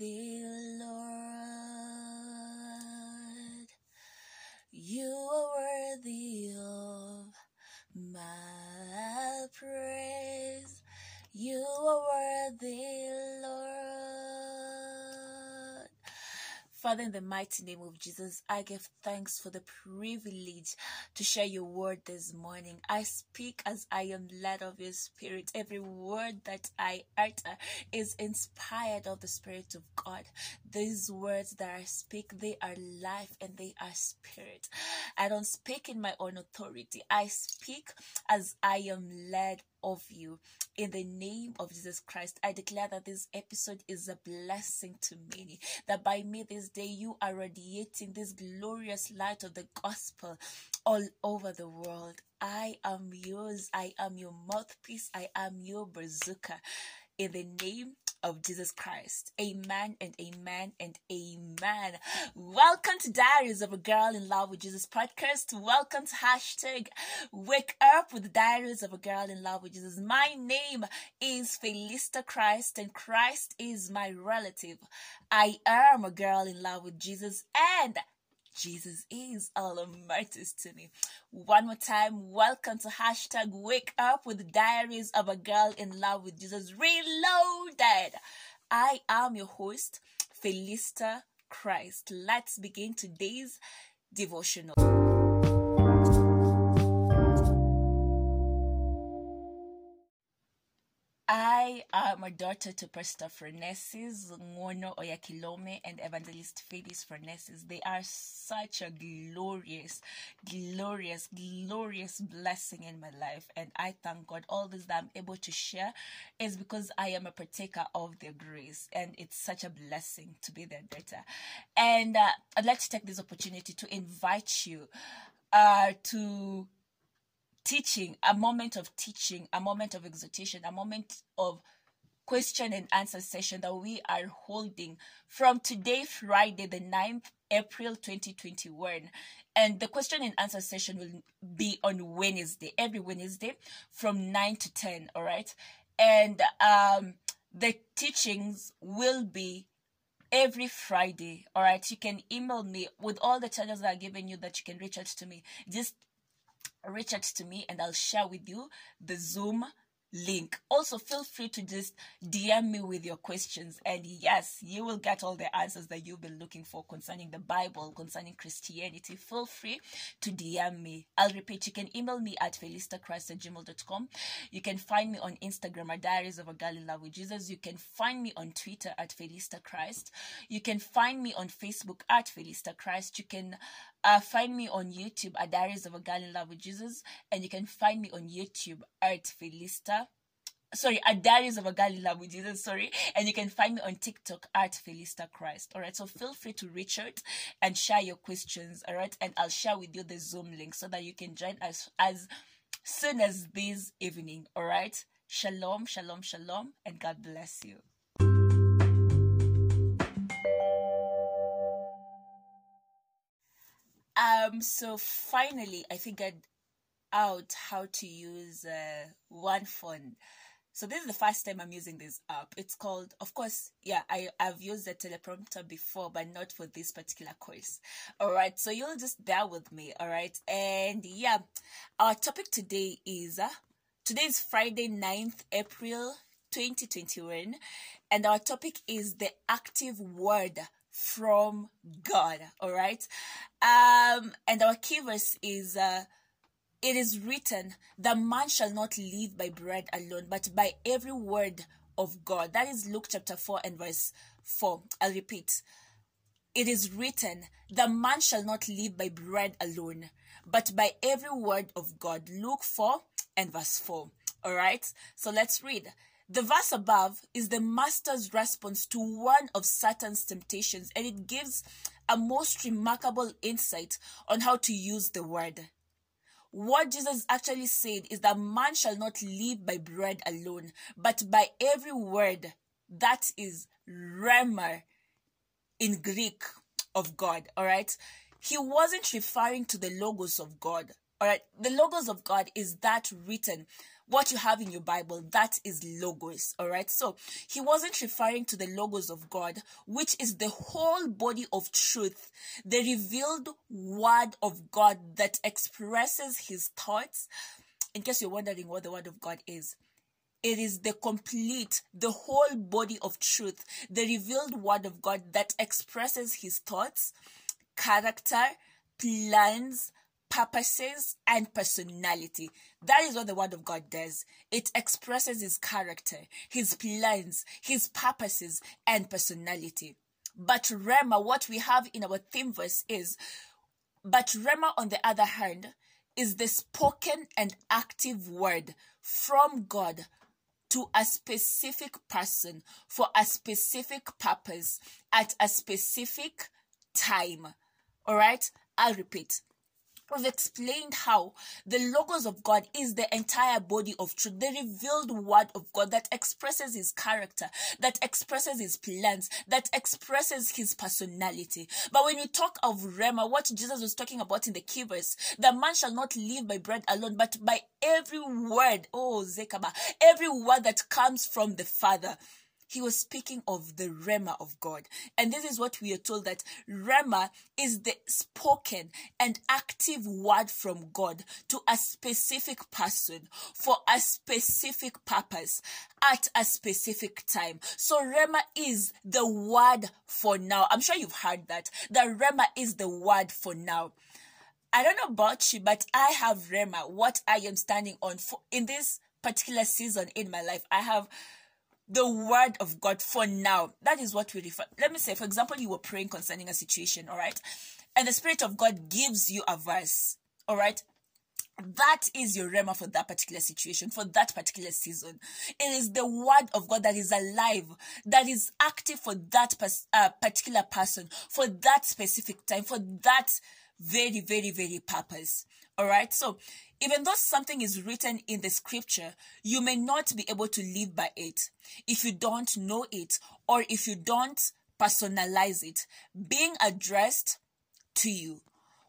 worthy, Father, in the mighty name of Jesus, I give thanks for the privilege to share your word this morning. I speak as I am led of your spirit. Every word that I utter is inspired of the Spirit of God. These words that I speak, they are life and they are spirit. I don't speak in my own authority. I speak as I am led of you. In the name of Jesus Christ, I declare that this episode is a blessing to many. That by me this day you are radiating this glorious light of the gospel all over the world. I am yours. I am your mouthpiece. I am your bazooka. In the name of Jesus Christ. Amen and amen and amen. Welcome to Diaries of a Girl in Love with Jesus podcast. Welcome to hashtag Wake Up with Diaries of a Girl in Love with Jesus. My name is Felista Christ and Christ is my relative. I am a girl in love with Jesus and Jesus is all matters to me. One more time, welcome to hashtag wake up with diaries of a girl in love with Jesus reloaded. I am your host, Felista Christ. Let's begin today's devotional. I am a daughter to Pastor Frenesis, Ngono Oyakhilome, and Evangelist Phyllis Frenesis. They are such a glorious, glorious, glorious blessing in my life. And I thank God. All this that I'm able to share is because I am a partaker of their grace. And it's such a blessing to be their daughter. And uh, I'd like to take this opportunity to invite you uh, to teaching, a moment of teaching, a moment of exhortation, a moment of question and answer session that we are holding from today, Friday, the 9th April 2021. And the question and answer session will be on Wednesday, every Wednesday from 9 to 10, all right? And um, the teachings will be every Friday. All right. You can email me with all the channels that are given you that you can reach out to me. Just reach out to me and I'll share with you the Zoom link. Also, feel free to just DM me with your questions. And yes, you will get all the answers that you've been looking for concerning the Bible, concerning Christianity. Feel free to DM me. I'll repeat, you can email me at felistachrist at gmail.com. You can find me on Instagram at Diaries of a Girl in Love with Jesus. You can find me on Twitter at Felista Christ. You can find me on Facebook at Felista Christ. You can uh, find me on YouTube at Diaries of a Girl in Love with Jesus, and you can find me on YouTube at Felista. Sorry, at Diaries of a Girl in Love with Jesus. Sorry, and you can find me on TikTok at Felista Christ. All right, so feel free to reach out and share your questions. All right, and I'll share with you the Zoom link so that you can join us as soon as this evening. All right, shalom, shalom, shalom, and God bless you. Um, so finally, I figured out how to use uh, one phone. So this is the first time I'm using this app. It's called, of course, yeah, I, I've used the teleprompter before, but not for this particular course. All right, so you'll just bear with me, all right? And yeah, our topic today is, uh, today is Friday, 9th April 2021, and our topic is the active word from God. All right. Um, and our key verse is uh, it is written that man shall not live by bread alone, but by every word of God. That is Luke chapter 4 and verse 4. I'll repeat. It is written that man shall not live by bread alone, but by every word of God. Luke 4 and verse 4. All right. So let's read. The verse above is the master's response to one of Satan's temptations, and it gives a most remarkable insight on how to use the word. What Jesus actually said is that man shall not live by bread alone, but by every word that is rhema in Greek of God. All right. He wasn't referring to the logos of God. All right. The logos of God is that written what you have in your Bible, that is logos, all right? So he wasn't referring to the logos of God, which is the whole body of truth, the revealed word of God that expresses his thoughts. In case you're wondering what the word of God is, it is the complete, the whole body of truth, the revealed word of God that expresses his thoughts, character, plans, purposes, and personality. That is what the Word of God does. It expresses His character, His plans, His purposes, and personality. But Rhema, what we have in our theme verse is, but Rhema, on the other hand, is the spoken and active word from God to a specific person for a specific purpose at a specific time. All right, I'll repeat. We've explained how the logos of God is the entire body of truth, the revealed word of God that expresses his character, that expresses his plans, that expresses his personality. But when you talk of Rhema, what Jesus was talking about in the key verse, the man shall not live by bread alone, but by every word, oh Zekaba, every word that comes from the Father he was speaking of the Rhema of God. And this is what we are told that Rhema is the spoken and active word from God to a specific person for a specific purpose at a specific time. So Rhema is the word for now. I'm sure you've heard that. The Rhema is the word for now. I don't know about you, but I have Rhema, what I am standing on for in this particular season in my life. I have the word of God for now. That is what we refer. Let me say, for example, you were praying concerning a situation, all right? And the Spirit of God gives you a verse, all right? That is your rhema for that particular situation, for that particular season. It is the word of God that is alive, that is active for that pers- uh, particular person, for that specific time, for that very, very, very purpose. All right. So even though something is written in the scripture, you may not be able to live by it if you don't know it or if you don't personalize it, being addressed to you.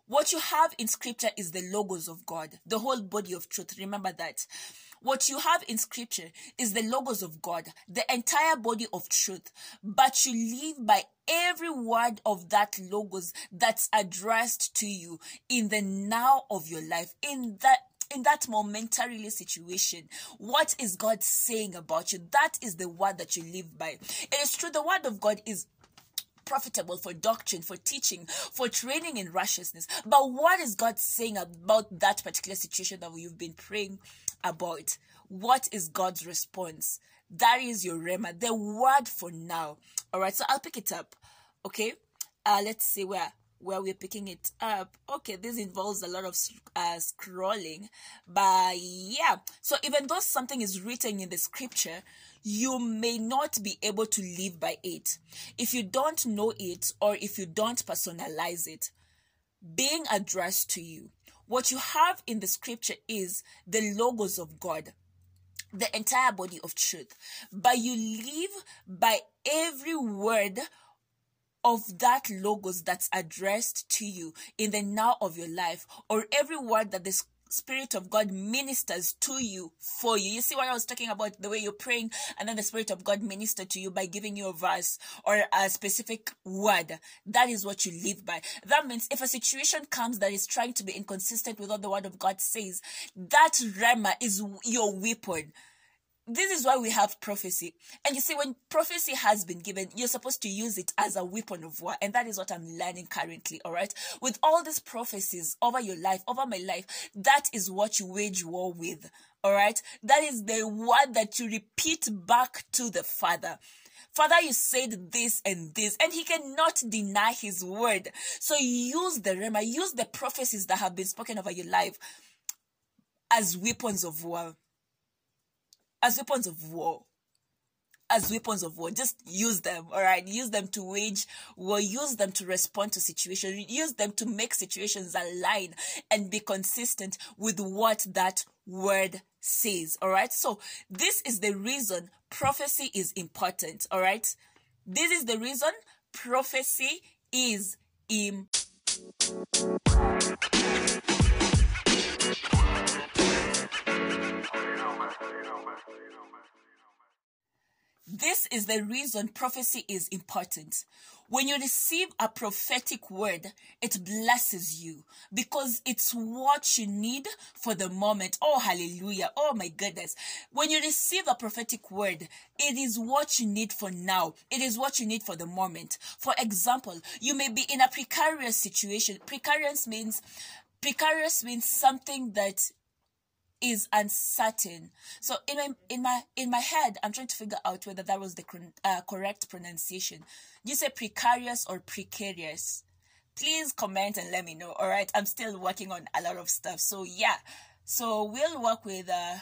What you have in scripture is the logos of God, the whole body of truth. Remember that. What you have in scripture is the logos of God, the entire body of truth. But you live by every word of that logos that's addressed to you in the now of your life, in that in that momentarily situation, what is God saying about you? That is the word that you live by. It is true, the word of God is profitable for doctrine, for teaching, for training in righteousness. But what is God saying about that particular situation that you've been praying about? What is God's response? That is your rhema, the word for now. All right, so I'll pick it up. Okay, uh, let's see where where we're picking it up. Okay, this involves a lot of uh, scrolling, but yeah. So even though something is written in the scripture, you may not be able to live by it if you don't know it or if you don't personalize it. Being addressed to you, what you have in the scripture is the logos of God the entire body of truth, but you live by every word of that logos that's addressed to you in the now of your life, or every word that the Spirit of God ministers to you for you. You see what I was talking about? The way you're praying, and then the Spirit of God minister to you by giving you a verse or a specific word. That is what you live by. That means if a situation comes that is trying to be inconsistent with what the Word of God says, that rhema is your weapon this is why we have prophecy. And you see, when prophecy has been given, you're supposed to use it as a weapon of war. And that is what I'm learning currently, all right? With all these prophecies over your life, over my life, that is what you wage war with, all right? That is the word that you repeat back to the Father. Father, you said this and this, and he cannot deny his word. So use the rhema, use the prophecies that have been spoken over your life as weapons of war as weapons of war as weapons of war. Just use them, all right? Use them to wage war, use them to respond to situations, use them to make situations align and be consistent with what that word says, all right? So, this is the reason prophecy is important, all right? This is the reason prophecy is important. This is the reason prophecy is important. When you receive a prophetic word, it blesses you because it's what you need for the moment. Oh, hallelujah. Oh, my goodness. When you receive a prophetic word, it is what you need for now. It is what you need for the moment. For example, you may be in a precarious situation. Precarious means precarious means something that is uncertain. So in my in my in my head, I'm trying to figure out whether that was the uh, correct pronunciation. You say precarious or precarious? Please comment and let me know. All right, I'm still working on a lot of stuff. So yeah, so we'll work with uh,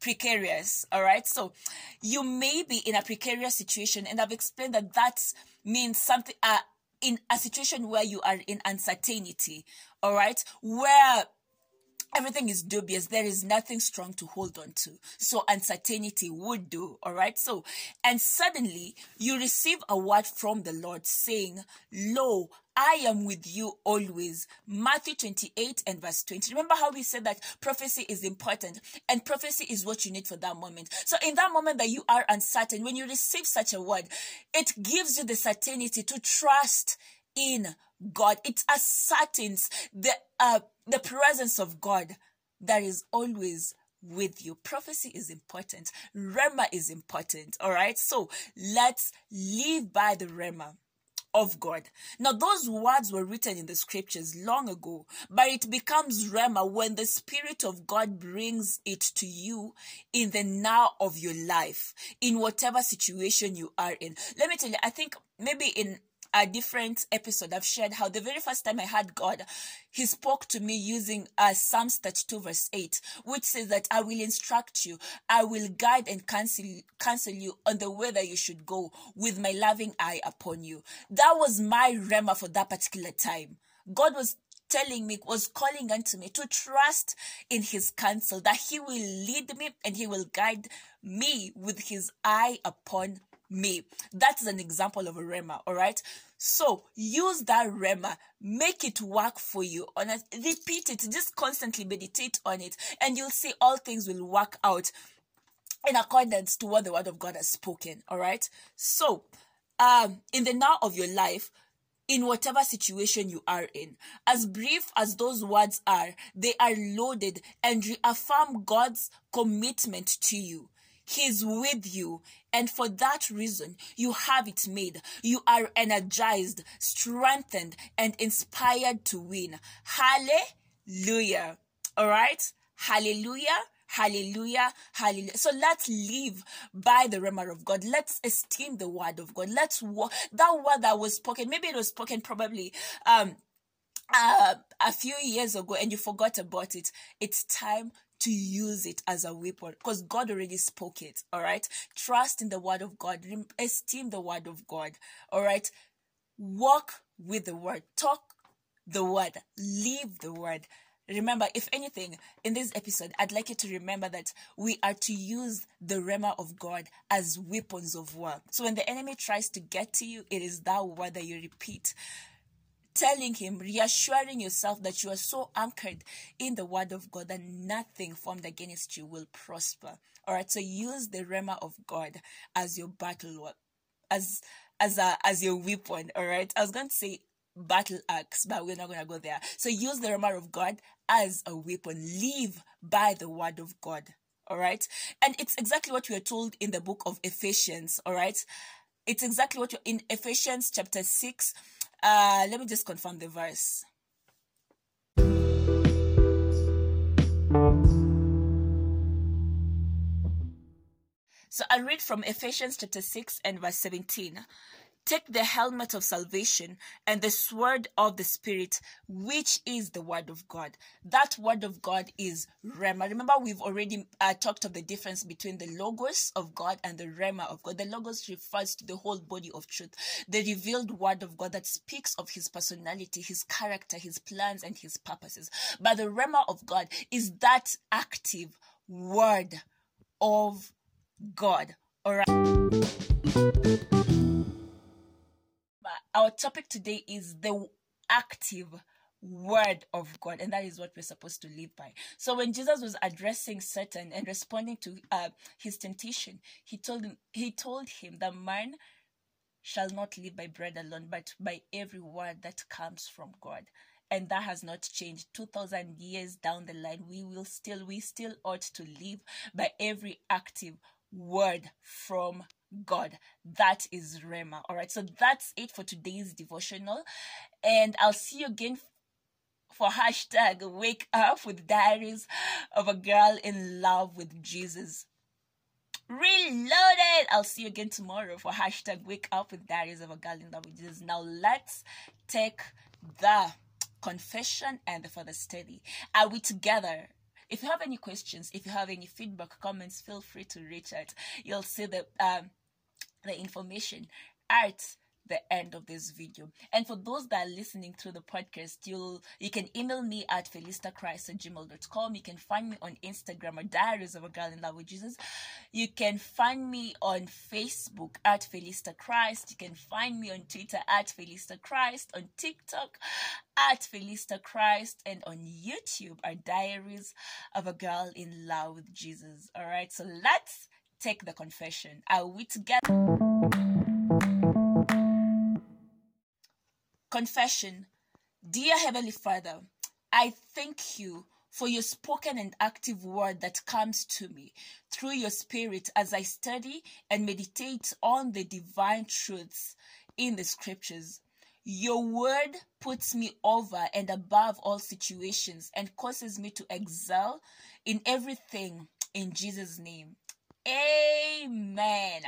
precarious. All right, so you may be in a precarious situation, and I've explained that that means something. Uh, in a situation where you are in uncertainty, all right, where everything is dubious there is nothing strong to hold on to so uncertainty would do all right so and suddenly you receive a word from the lord saying lo I am with you always. Matthew 28 and verse 20. Remember how we said that prophecy is important and prophecy is what you need for that moment. So, in that moment that you are uncertain, when you receive such a word, it gives you the certainty to trust in God. It ascertains the uh, the presence of God that is always with you. Prophecy is important. Rhema is important. All right. So let's live by the Rhema of God. Now, those words were written in the scriptures long ago, but it becomes Rhema when the Spirit of God brings it to you in the now of your life, in whatever situation you are in. Let me tell you, I think maybe in a different episode, I've shared how the very first time I had God, He spoke to me using uh, Psalms 32, verse 8, which says that I will instruct you, I will guide and counsel, counsel you on the way that you should go with my loving eye upon you. That was my rhema for that particular time. God was telling me, was calling unto me to trust in his counsel, that he will lead me and he will guide me with his eye upon me. That is an example of a rhema, all right? So use that rhema, make it work for you. On it, repeat it, just constantly meditate on it, and you'll see all things will work out in accordance to what the word of God has spoken. All right. So, um, in the now of your life, in whatever situation you are in. As brief as those words are, they are loaded and reaffirm God's commitment to you. He's with you. And for that reason, you have it made. You are energized, strengthened, and inspired to win. Hallelujah. All right? Hallelujah. Hallelujah. Hallelujah. So let's live by the rhema of God. Let's esteem the word of God. Let's walk that word that was spoken. Maybe it was spoken probably um uh, a few years ago and you forgot about it. It's time to use it as a weapon because God already spoke it. All right. Trust in the word of God. Esteem the word of God. All right. Walk with the word. Talk the word. Live the word. Remember, if anything, in this episode, I'd like you to remember that we are to use the Rhema of God as weapons of war. So when the enemy tries to get to you, it is that word that you repeat telling him, reassuring yourself that you are so anchored in the word of God that nothing formed against you will prosper. All right, so use the rhema of God as your battle as as a as your weapon. All right, I was going to say battle axe, but we're not going to go there. So use the rhema of God as a weapon. Live by the word of God. All right, and it's exactly what we are told in the book of Ephesians. All right, it's exactly what you're in Ephesians chapter six uh, let me just confirm the verse. So I read from Ephesians chapter 6 and verse 17. Take the helmet of salvation and the sword of the Spirit, which is the word of God. That word of God is Rhema. Remember, we've already uh, talked of the difference between the Logos of God and the Rhema of God. The Logos refers to the whole body of truth, the revealed word of God that speaks of his personality, his character, his plans, and his purposes. But the Rhema of God is that active word of God. All right our topic today is the active word of God, and that is what we're supposed to live by. So when Jesus was addressing Satan and responding to uh, his temptation, he told him, he told him that man shall not live by bread alone, but by every word that comes from God. And that has not changed. 2000 years down the line, we will still, we still ought to live by every active word from God. That is Rhema. All right. So that's it for today's devotional. And I'll see you again for hashtag wake up with diaries of a girl in love with Jesus. Reloaded. I'll see you again tomorrow for hashtag wake up with diaries of a girl in love with Jesus. Now let's take the confession and the further study. Are we together? If you have any questions, if you have any feedback, comments, feel free to reach out. You'll see the um, the information at the end of this video. And for those that are listening through the podcast, you'll you can email me at felistachrist at gmail.com. You can find me on Instagram at Diaries of a Girl in Love with Jesus. You can find me on Facebook at Felista Christ. You can find me on Twitter at Felista Christ, on TikTok at Felista Christ, and on YouTube at Diaries of a Girl in Love with Jesus. All right, so let's take the confession. Are we together? Confession Dear Heavenly Father, I thank you for your spoken and active word that comes to me through your spirit as I study and meditate on the divine truths in the scriptures. Your word puts me over and above all situations and causes me to excel in everything in Jesus' name. Amen.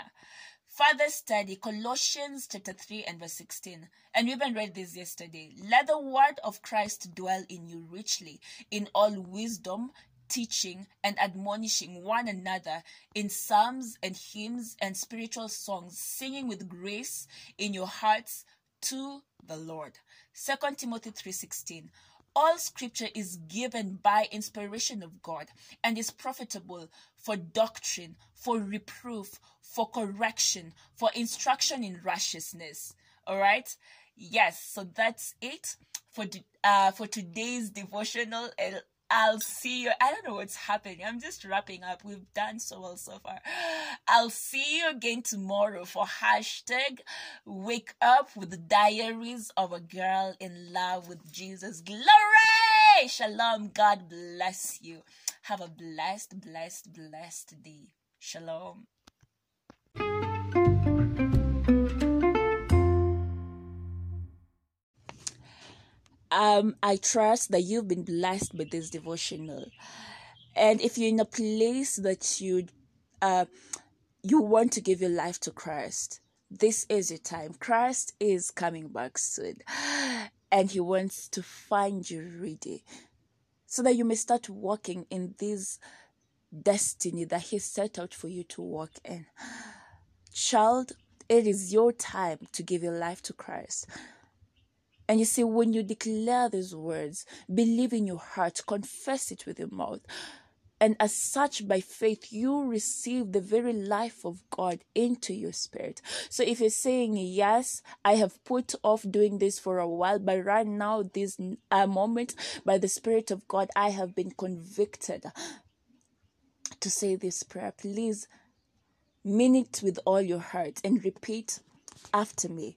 Further study Colossians chapter 3 and verse 16. And we even read this yesterday. Let the word of Christ dwell in you richly in all wisdom, teaching and admonishing one another in psalms and hymns and spiritual songs, singing with grace in your hearts to the Lord. 2 Timothy 3:16 all scripture is given by inspiration of God and is profitable for doctrine, for reproof, for correction, for instruction in righteousness. All right? Yes, so that's it for uh for today's devotional. I'll see you. I don't know what's happening. I'm just wrapping up. We've done so well so far. I'll see you again tomorrow for hashtag wake up with the diaries of a girl in love with Jesus. Glory! Shalom. God bless you. Have a blessed, blessed, blessed day. Shalom. Um, I trust that you've been blessed with this devotional. And if you're in a place that you uh, you want to give your life to Christ, this is your time. Christ is coming back soon, and He wants to find you ready, so that you may start walking in this destiny that He set out for you to walk in. Child, it is your time to give your life to Christ. And you see, when you declare these words, believe in your heart, confess it with your mouth, and as such, by faith, you receive the very life of God into your spirit. So if you're saying, Yes, I have put off doing this for a while, but right now, this uh, moment, by the Spirit of God, I have been convicted to say this prayer. Please mean it with all your heart and repeat after me.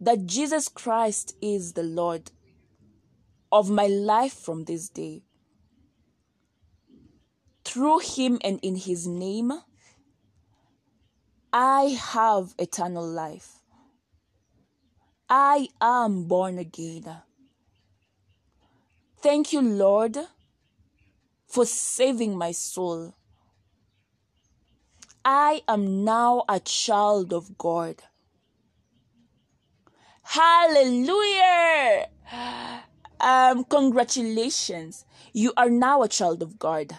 that Jesus Christ is the Lord of my life from this day. Through him and in his name, I have eternal life. I am born again. Thank you, Lord, for saving my soul. I am now a child of God. Hallelujah. Um, congratulations. You are now a child of God.